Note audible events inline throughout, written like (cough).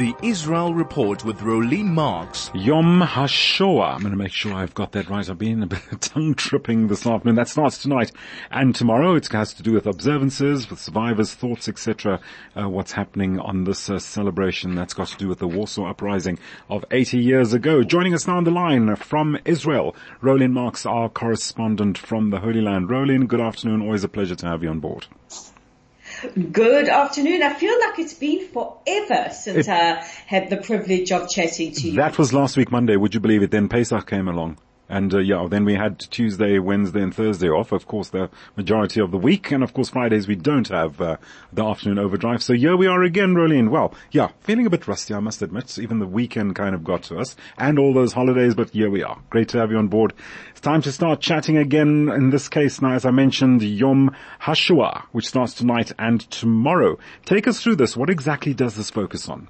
The Israel Report with Rolene Marks. Yom HaShoah. I'm going to make sure I've got that right. I've been a bit (laughs) tongue tripping this afternoon. That starts tonight and tomorrow. It has to do with observances, with survivors' thoughts, etc. Uh, what's happening on this uh, celebration that's got to do with the Warsaw Uprising of 80 years ago. Joining us now on the line from Israel, Rolene Marks, our correspondent from the Holy Land. Rolene, good afternoon. Always a pleasure to have you on board. Good afternoon. I feel like it's been forever since it, I had the privilege of chatting to you. That was last week Monday, would you believe it? Then Pesach came along. And uh, yeah, then we had Tuesday, Wednesday and Thursday off, of course the majority of the week. And of course Fridays we don't have uh, the afternoon overdrive. So here we are again, Rolene. Well, yeah, feeling a bit rusty, I must admit. Even the weekend kind of got to us and all those holidays, but here we are. Great to have you on board. It's time to start chatting again. In this case now, as I mentioned, Yom HaShoah, which starts tonight and tomorrow. Take us through this. What exactly does this focus on?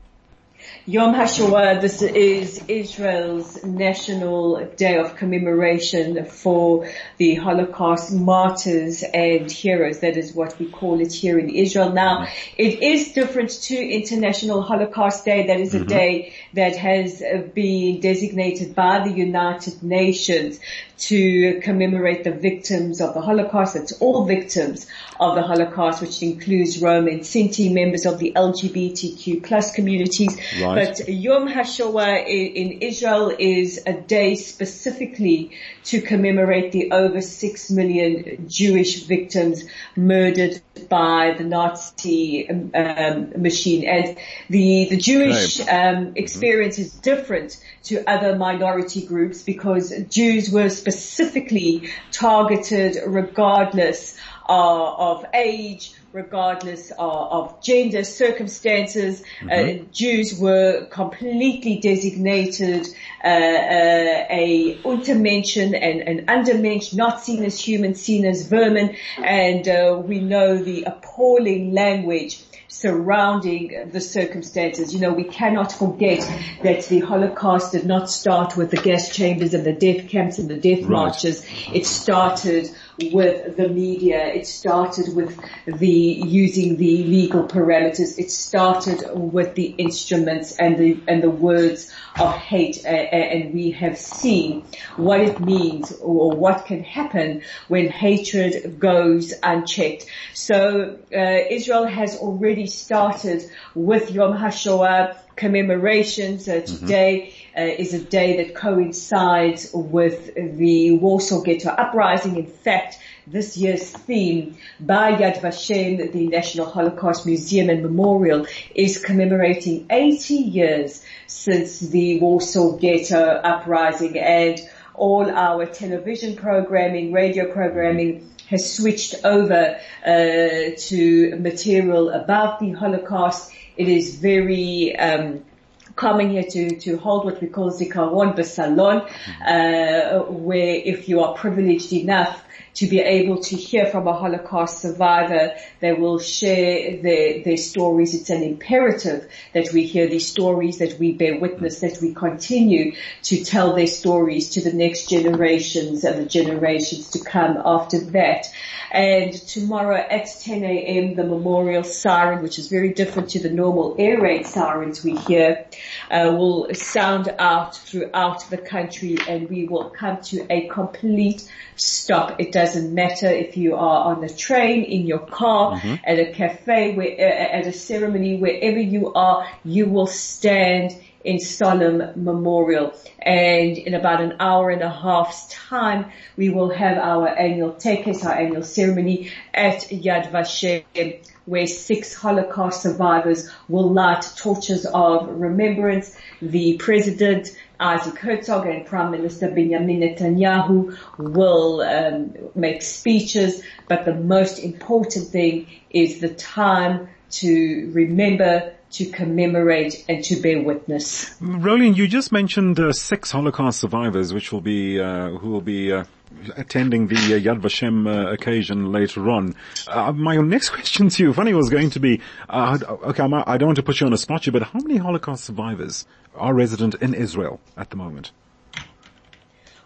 Yom HaShoah, this is Israel's national day of commemoration for the Holocaust martyrs and heroes. That is what we call it here in Israel. Now, it is different to International Holocaust Day. That is a mm-hmm. day that has been designated by the United Nations to commemorate the victims of the Holocaust. It's all victims of the Holocaust, which includes Roma and Sinti, members of the LGBTQ plus communities. Right. But Yom HaShoah in Israel is a day specifically to commemorate the over six million Jewish victims murdered by the Nazi um, um machine. And the, the Jewish um, experience is different to other minority groups because Jews were specifically targeted regardless uh, of age, regardless of, of gender circumstances. Uh, mm-hmm. Uh, Jews were completely designated uh, uh, a Untermenschen and an Undermensch, not seen as human, seen as vermin. And uh, we know the appalling language surrounding the circumstances. You know, we cannot forget that the Holocaust did not start with the gas chambers and the death camps and the death right. marches. It started with the media. It started with the using the legal parameters. It started with the instruments and the and the words of hate. and we have seen what it means or what can happen when hatred goes unchecked. So uh, Israel has already started with Yom HaShoah commemorations. Uh, mm-hmm. today uh, is a day that coincides with the Warsaw Ghetto Uprising. In fact, this year's theme by Yad Vashem, the National Holocaust Museum and Memorial, is commemorating 80 years since the Warsaw Ghetto Uprising and all our television programming, radio programming has switched over uh, to material about the Holocaust. It is very um, coming here to, to hold what we call Zikaron Basalon, uh, where if you are privileged enough to be able to hear from a Holocaust survivor. They will share their, their stories. It's an imperative that we hear these stories, that we bear witness, that we continue to tell their stories to the next generations and the generations to come after that. And tomorrow at 10 a.m., the memorial siren, which is very different to the normal air raid sirens we hear, uh, will sound out throughout the country and we will come to a complete stop. It doesn't matter if you are on a train, in your car, mm-hmm. at a cafe, where, uh, at a ceremony, wherever you are, you will stand in solemn memorial. And in about an hour and a half's time, we will have our annual tekes, our annual ceremony at Yad Vashem, where six Holocaust survivors will light torches of remembrance. The president, Isaac Herzog, and Prime Minister Benjamin Netanyahu will um, make speeches, but the most important thing is the time to remember to commemorate and to bear witness. Rolene, you just mentioned uh, six Holocaust survivors, which will be uh, who will be uh, attending the uh, Yad Vashem uh, occasion later on. Uh, my next (laughs) question to you, funny, was going to be, okay, I'm, I do not want to put you on a spot here, but how many Holocaust survivors are resident in Israel at the moment?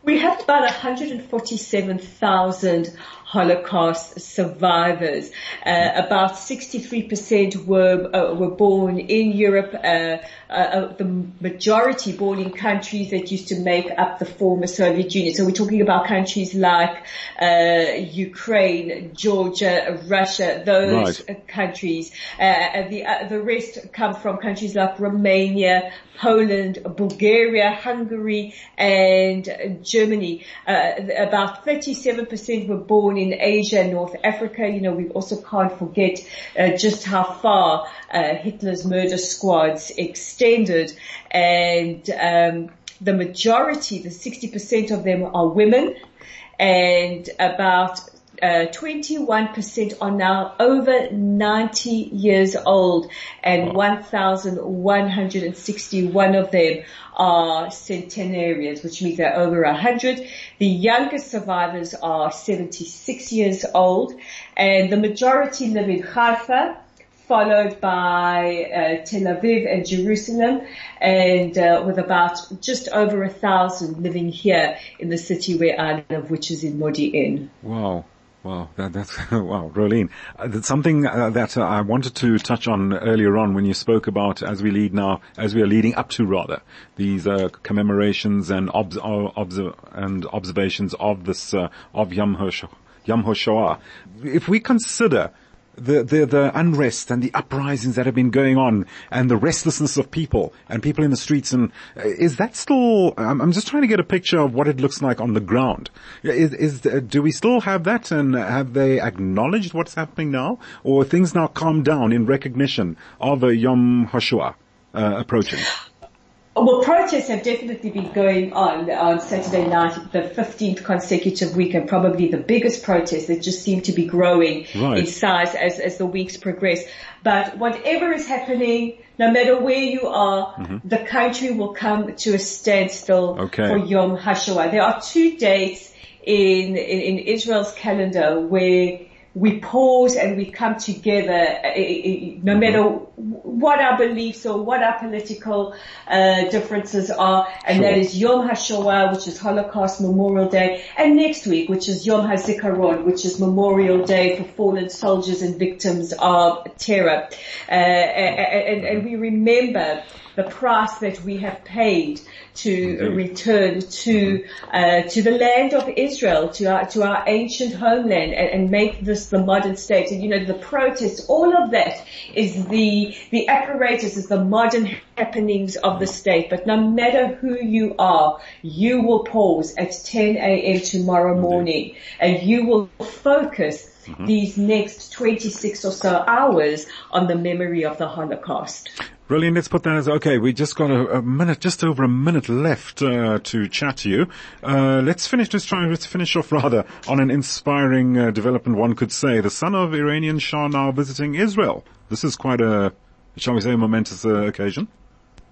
We have about 147,000 Holocaust survivors. Uh, about 63% were uh, were born in Europe. Uh, uh, uh, the majority born in countries that used to make up the former Soviet Union. So we're talking about countries like uh, Ukraine, Georgia, Russia, those right. countries. the the rest come from countries like Romania, Poland, Bulgaria, Hungary, and Germany. about 37% were born in Asia, North Africa. You know, we also can't forget uh, just how far uh, Hitler's murder squads extended, and um, the majority, the 60% of them are women, and about uh, 21% are now over 90 years old and 1,161 of them are centenarians, which means they're over 100. The youngest survivors are 76 years old and the majority live in Haifa, followed by uh, Tel Aviv and Jerusalem, and uh, with about just over a thousand living here in the city where I live, which is in Modi'in. Wow. Wow, that, that's (laughs) wow, Rolene. Uh, that's something uh, that uh, I wanted to touch on earlier on when you spoke about as we lead now, as we are leading up to rather these uh, commemorations and obs- uh, and observations of this uh, of Yom HaShoah. Yom HaShoah. If we consider the, the, the unrest and the uprisings that have been going on and the restlessness of people and people in the streets and uh, is that still, I'm, I'm just trying to get a picture of what it looks like on the ground. Is, is, uh, do we still have that and have they acknowledged what's happening now or things now calmed down in recognition of a Yom HaShoah uh, approaching? (laughs) Well, protests have definitely been going on on Saturday night, the 15th consecutive week, and probably the biggest protest that just seem to be growing right. in size as, as the weeks progress. But whatever is happening, no matter where you are, mm-hmm. the country will come to a standstill okay. for Yom HaShoah. There are two dates in, in, in Israel's calendar where we pause and we come together, uh, uh, uh, no matter what our beliefs or what our political uh, differences are, and sure. that is Yom HaShoah, which is Holocaust Memorial Day, and next week, which is Yom HaZikaron, which is Memorial Day for fallen soldiers and victims of terror. Uh, and, and, we remember the price that we have paid to return to uh, to the land of Israel, to our to our ancient homeland, and, and, make this the modern state. And you know, the protests, all of that is the the apparatus, is the modern happenings of the state. But no matter who you are, you will pause at 10 a.m. tomorrow morning, and you will focus. Mm-hmm. these next 26 or so hours on the memory of the Holocaust. Brilliant. Let's put that as okay. We just got a, a minute, just over a minute left uh, to chat to you. Uh, let's finish. Let's try. Let's finish off rather on an inspiring uh, development. One could say the son of Iranian Shah now visiting Israel. This is quite a, shall we say, a momentous uh, occasion.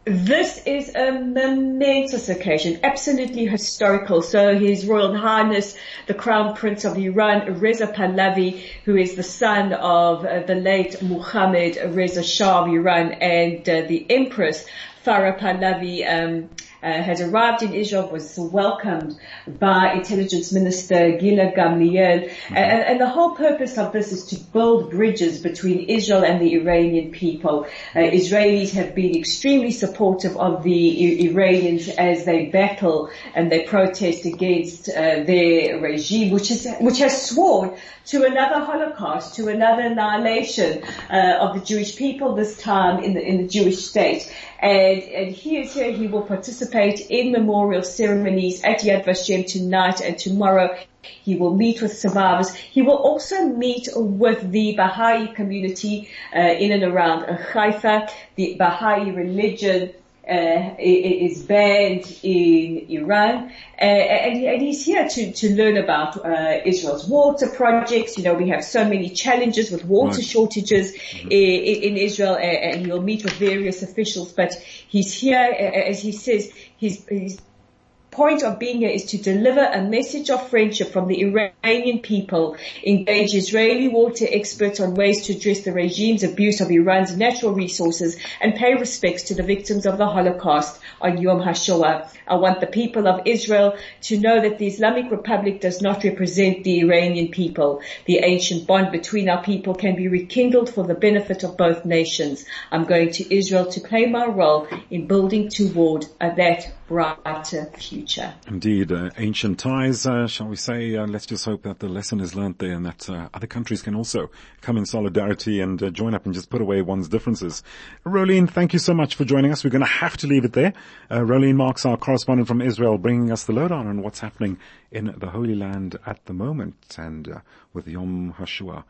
This is a momentous occasion, absolutely historical. So His Royal Highness, the Crown Prince of Iran, Reza Pahlavi, who is the son of uh, the late Muhammad Reza Shah of Iran and uh, the Empress Farah Pahlavi, um, uh, had arrived in Israel, was welcomed by Intelligence Minister Gila Gamliel. Mm-hmm. And, and, the whole purpose of this is to build bridges between Israel and the Iranian people. Uh, Israelis have been extremely supportive of the I- Iranians as they battle and they protest against uh, their regime, which, is, which has sworn to another Holocaust, to another annihilation uh, of the Jewish people, this time in the, in the Jewish state. And, and he is here, he will participate in memorial ceremonies at Yad Vashem tonight and tomorrow. He will meet with survivors. He will also meet with the Baha'i community uh, in and around Haifa, the Baha'i religion uh, is banned in Iran, uh, and, and, he's here to, to learn about uh, Israel's water projects. You know, we have so many challenges with water right. shortages mm-hmm. in, in, Israel, and he'll meet with various officials. But he's here, as he says, he's, he's point of being here is to deliver a message of friendship from the Iranian people, engage Israeli water experts on ways to address the regime's abuse of Iran's natural resources and pay respects to the victims of the Holocaust on Yom HaShoah. I want the people of Israel to know that the Islamic Republic does not represent the Iranian people. The ancient bond between our people can be rekindled for the benefit of both nations. I'm going to Israel to play my role in building toward that brighter future. Indeed, uh, ancient ties, uh, shall we say? Uh, let's just hope that the lesson is learnt there and that uh, other countries can also come in solidarity and uh, join up and just put away one's differences. Rolene, thank you so much for joining us. We're going to have to leave it there. Uh, Rolene Marks, our correspondent from Israel, bringing us the lowdown on and what's happening in the Holy Land at the moment and with Yom HaShoah